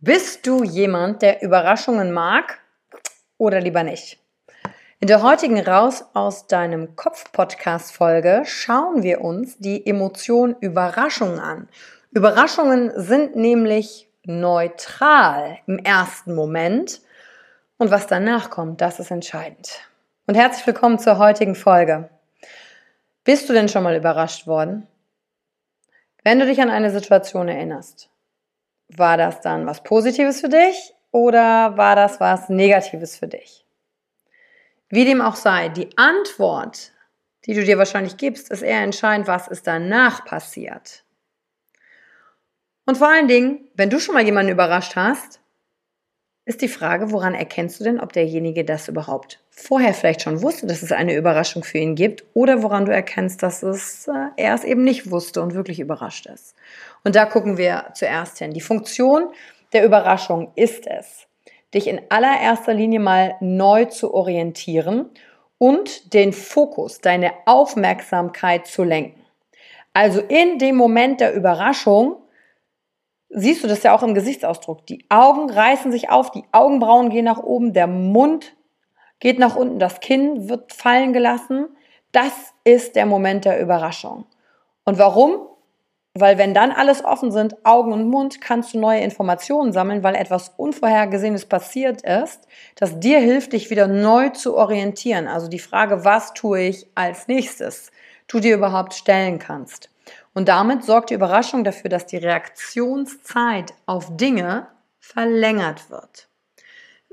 Bist du jemand, der Überraschungen mag oder lieber nicht? In der heutigen Raus aus deinem Kopf Podcast Folge schauen wir uns die Emotion Überraschung an. Überraschungen sind nämlich neutral im ersten Moment und was danach kommt, das ist entscheidend. Und herzlich willkommen zur heutigen Folge. Bist du denn schon mal überrascht worden? Wenn du dich an eine Situation erinnerst, war das dann was Positives für dich oder war das was Negatives für dich? Wie dem auch sei, die Antwort, die du dir wahrscheinlich gibst, ist eher entscheidend, was ist danach passiert. Und vor allen Dingen, wenn du schon mal jemanden überrascht hast, ist die Frage, woran erkennst du denn, ob derjenige das überhaupt vorher vielleicht schon wusste, dass es eine Überraschung für ihn gibt oder woran du erkennst, dass es, äh, er es eben nicht wusste und wirklich überrascht ist. Und da gucken wir zuerst hin. Die Funktion der Überraschung ist es, dich in allererster Linie mal neu zu orientieren und den Fokus, deine Aufmerksamkeit zu lenken. Also in dem Moment der Überraschung siehst du das ja auch im Gesichtsausdruck. Die Augen reißen sich auf, die Augenbrauen gehen nach oben, der Mund geht nach unten, das Kinn wird fallen gelassen. Das ist der Moment der Überraschung. Und warum? Weil wenn dann alles offen sind, Augen und Mund, kannst du neue Informationen sammeln, weil etwas Unvorhergesehenes passiert ist, das dir hilft, dich wieder neu zu orientieren. Also die Frage, was tue ich als nächstes, du dir überhaupt stellen kannst. Und damit sorgt die Überraschung dafür, dass die Reaktionszeit auf Dinge verlängert wird.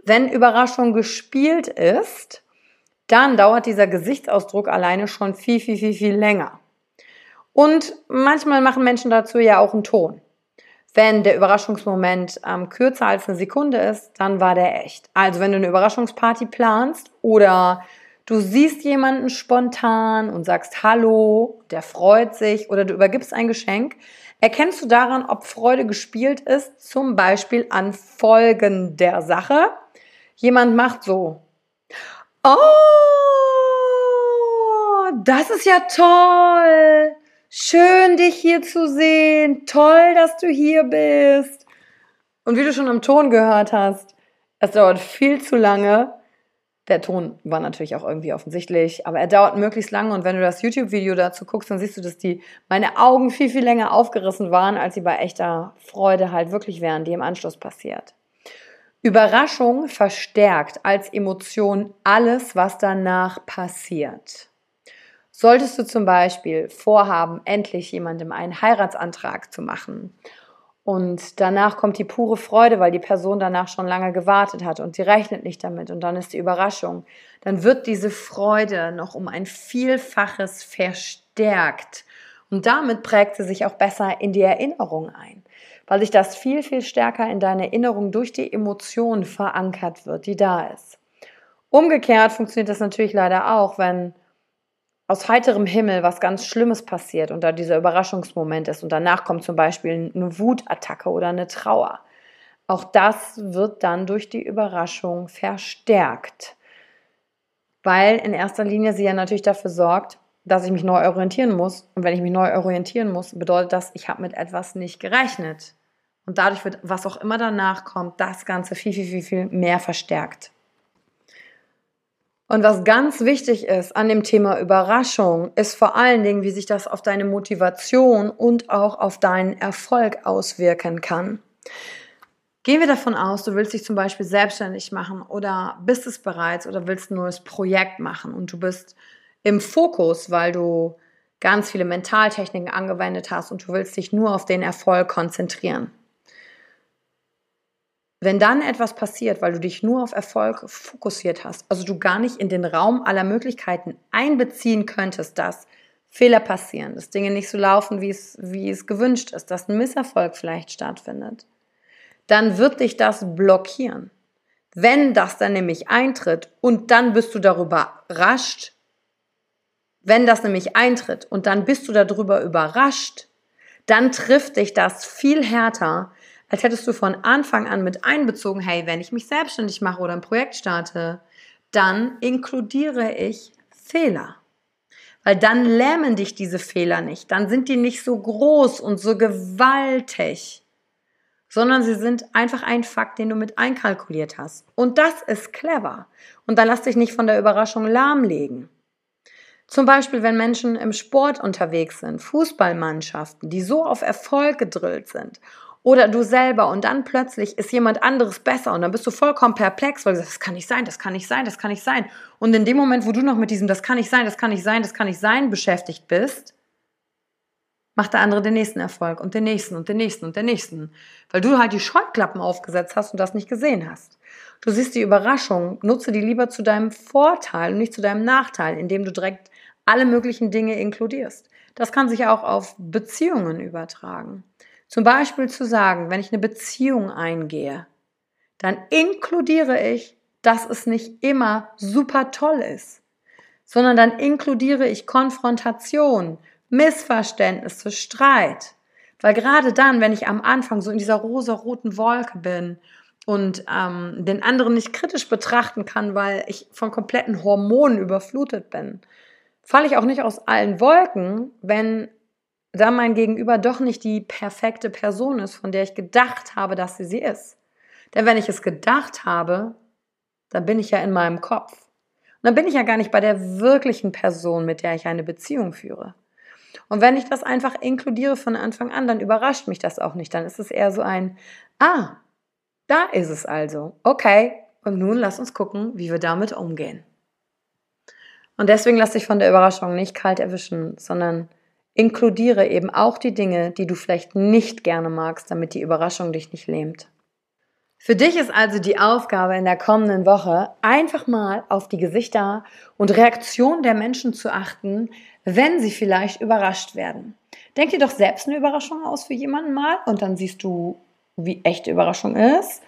Wenn Überraschung gespielt ist, dann dauert dieser Gesichtsausdruck alleine schon viel, viel, viel, viel länger. Und manchmal machen Menschen dazu ja auch einen Ton. Wenn der Überraschungsmoment ähm, kürzer als eine Sekunde ist, dann war der echt. Also wenn du eine Überraschungsparty planst oder Du siehst jemanden spontan und sagst Hallo, der freut sich oder du übergibst ein Geschenk. Erkennst du daran, ob Freude gespielt ist? Zum Beispiel an Folgen der Sache. Jemand macht so. Oh, das ist ja toll. Schön, dich hier zu sehen. Toll, dass du hier bist. Und wie du schon am Ton gehört hast, es dauert viel zu lange, Der Ton war natürlich auch irgendwie offensichtlich, aber er dauert möglichst lange und wenn du das YouTube-Video dazu guckst, dann siehst du, dass die meine Augen viel, viel länger aufgerissen waren, als sie bei echter Freude halt wirklich wären, die im Anschluss passiert. Überraschung verstärkt als Emotion alles, was danach passiert. Solltest du zum Beispiel vorhaben, endlich jemandem einen Heiratsantrag zu machen und danach kommt die pure Freude, weil die Person danach schon lange gewartet hat und sie rechnet nicht damit und dann ist die Überraschung. Dann wird diese Freude noch um ein Vielfaches verstärkt und damit prägt sie sich auch besser in die Erinnerung ein, weil sich das viel, viel stärker in deine Erinnerung durch die Emotion verankert wird, die da ist. Umgekehrt funktioniert das natürlich leider auch, wenn aus heiterem Himmel was ganz Schlimmes passiert und da dieser Überraschungsmoment ist und danach kommt zum Beispiel eine Wutattacke oder eine Trauer. Auch das wird dann durch die Überraschung verstärkt, weil in erster Linie sie ja natürlich dafür sorgt, dass ich mich neu orientieren muss. Und wenn ich mich neu orientieren muss, bedeutet das, ich habe mit etwas nicht gerechnet. Und dadurch wird, was auch immer danach kommt, das Ganze viel, viel, viel, viel mehr verstärkt. Und was ganz wichtig ist an dem Thema Überraschung, ist vor allen Dingen, wie sich das auf deine Motivation und auch auf deinen Erfolg auswirken kann. Gehen wir davon aus, du willst dich zum Beispiel selbstständig machen oder bist es bereits oder willst ein neues Projekt machen und du bist im Fokus, weil du ganz viele Mentaltechniken angewendet hast und du willst dich nur auf den Erfolg konzentrieren. Wenn dann etwas passiert, weil du dich nur auf Erfolg fokussiert hast, also du gar nicht in den Raum aller Möglichkeiten einbeziehen könntest, dass Fehler passieren, dass Dinge nicht so laufen, wie es, wie es gewünscht ist, dass ein Misserfolg vielleicht stattfindet, dann wird dich das blockieren. Wenn das dann nämlich eintritt und dann bist du darüber überrascht, wenn das nämlich eintritt und dann bist du darüber überrascht, dann trifft dich das viel härter, als hättest du von Anfang an mit einbezogen, hey, wenn ich mich selbstständig mache oder ein Projekt starte, dann inkludiere ich Fehler. Weil dann lähmen dich diese Fehler nicht, dann sind die nicht so groß und so gewaltig, sondern sie sind einfach ein Fakt, den du mit einkalkuliert hast. Und das ist clever. Und dann lass dich nicht von der Überraschung lahmlegen. Zum Beispiel, wenn Menschen im Sport unterwegs sind, Fußballmannschaften, die so auf Erfolg gedrillt sind oder du selber und dann plötzlich ist jemand anderes besser und dann bist du vollkommen perplex, weil du sagst, das kann nicht sein, das kann nicht sein, das kann nicht sein. Und in dem Moment, wo du noch mit diesem, das kann nicht sein, das kann nicht sein, das kann nicht sein, beschäftigt bist, macht der andere den nächsten Erfolg und den nächsten und den nächsten und den nächsten. Weil du halt die Scheuklappen aufgesetzt hast und das nicht gesehen hast. Du siehst die Überraschung, nutze die lieber zu deinem Vorteil und nicht zu deinem Nachteil, indem du direkt alle möglichen Dinge inkludierst. Das kann sich auch auf Beziehungen übertragen. Zum Beispiel zu sagen, wenn ich eine Beziehung eingehe, dann inkludiere ich, dass es nicht immer super toll ist, sondern dann inkludiere ich Konfrontation, Missverständnisse, Streit. Weil gerade dann, wenn ich am Anfang so in dieser rosa-roten Wolke bin und ähm, den anderen nicht kritisch betrachten kann, weil ich von kompletten Hormonen überflutet bin, falle ich auch nicht aus allen Wolken, wenn da mein Gegenüber doch nicht die perfekte Person ist, von der ich gedacht habe, dass sie sie ist. Denn wenn ich es gedacht habe, dann bin ich ja in meinem Kopf. Und dann bin ich ja gar nicht bei der wirklichen Person, mit der ich eine Beziehung führe. Und wenn ich das einfach inkludiere von Anfang an, dann überrascht mich das auch nicht. Dann ist es eher so ein, ah, da ist es also. Okay, und nun lass uns gucken, wie wir damit umgehen. Und deswegen lass dich von der Überraschung nicht kalt erwischen, sondern Inkludiere eben auch die Dinge, die du vielleicht nicht gerne magst, damit die Überraschung dich nicht lähmt. Für dich ist also die Aufgabe in der kommenden Woche, einfach mal auf die Gesichter und Reaktionen der Menschen zu achten, wenn sie vielleicht überrascht werden. Denk dir doch selbst eine Überraschung aus für jemanden mal und dann siehst du, wie echte Überraschung ist.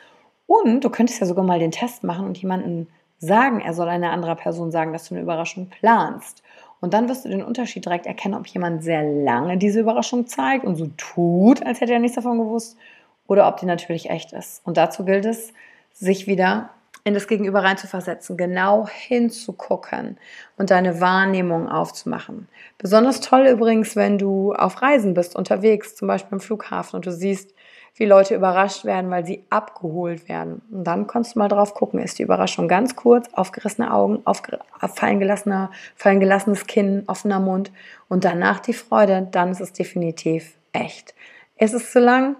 Und du könntest ja sogar mal den Test machen und jemanden sagen, er soll einer anderen Person sagen, dass du eine Überraschung planst. Und dann wirst du den Unterschied direkt erkennen, ob jemand sehr lange diese Überraschung zeigt und so tut, als hätte er nichts davon gewusst, oder ob die natürlich echt ist. Und dazu gilt es, sich wieder in das Gegenüber reinzuversetzen, genau hinzugucken und deine Wahrnehmung aufzumachen. Besonders toll übrigens, wenn du auf Reisen bist, unterwegs, zum Beispiel im Flughafen und du siehst, wie Leute überrascht werden, weil sie abgeholt werden. Und dann kannst du mal drauf gucken, ist die Überraschung ganz kurz, aufgerissene Augen, gelassener, fallen gelassenes Kinn, offener Mund und danach die Freude, dann ist es definitiv echt. Ist es zu lang,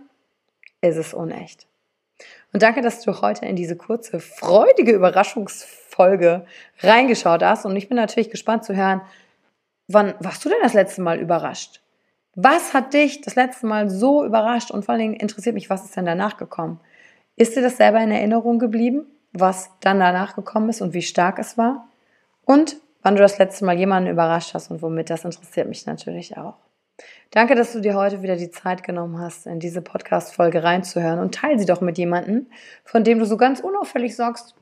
ist es unecht. Und danke, dass du heute in diese kurze, freudige Überraschungsfolge reingeschaut hast. Und ich bin natürlich gespannt zu hören, wann warst du denn das letzte Mal überrascht? Was hat dich das letzte Mal so überrascht? Und vor allen Dingen interessiert mich, was ist denn danach gekommen? Ist dir das selber in Erinnerung geblieben, was dann danach gekommen ist und wie stark es war? Und wann du das letzte Mal jemanden überrascht hast und womit, das interessiert mich natürlich auch. Danke, dass du dir heute wieder die Zeit genommen hast, in diese Podcast-Folge reinzuhören und teile sie doch mit jemandem, von dem du so ganz unauffällig sagst,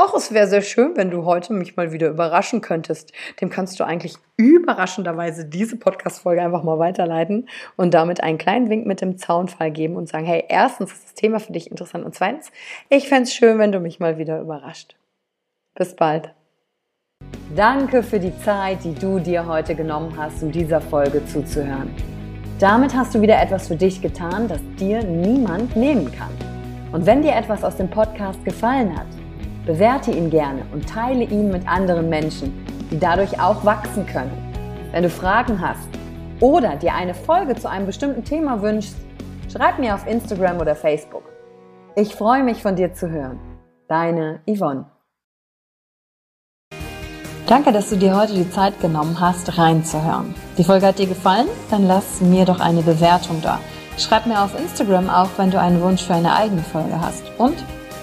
Och, es wäre sehr schön, wenn du heute mich mal wieder überraschen könntest. Dem kannst du eigentlich überraschenderweise diese Podcast-Folge einfach mal weiterleiten und damit einen kleinen Wink mit dem Zaunfall geben und sagen, hey, erstens ist das Thema für dich interessant und zweitens, ich fände es schön, wenn du mich mal wieder überrascht. Bis bald. Danke für die Zeit, die du dir heute genommen hast, um dieser Folge zuzuhören. Damit hast du wieder etwas für dich getan, das dir niemand nehmen kann. Und wenn dir etwas aus dem Podcast gefallen hat, Bewerte ihn gerne und teile ihn mit anderen Menschen, die dadurch auch wachsen können. Wenn du Fragen hast oder dir eine Folge zu einem bestimmten Thema wünschst, schreib mir auf Instagram oder Facebook. Ich freue mich von dir zu hören. Deine Yvonne. Danke, dass du dir heute die Zeit genommen hast, reinzuhören. Die Folge hat dir gefallen? Dann lass mir doch eine Bewertung da. Schreib mir auf Instagram auch, wenn du einen Wunsch für eine eigene Folge hast. Und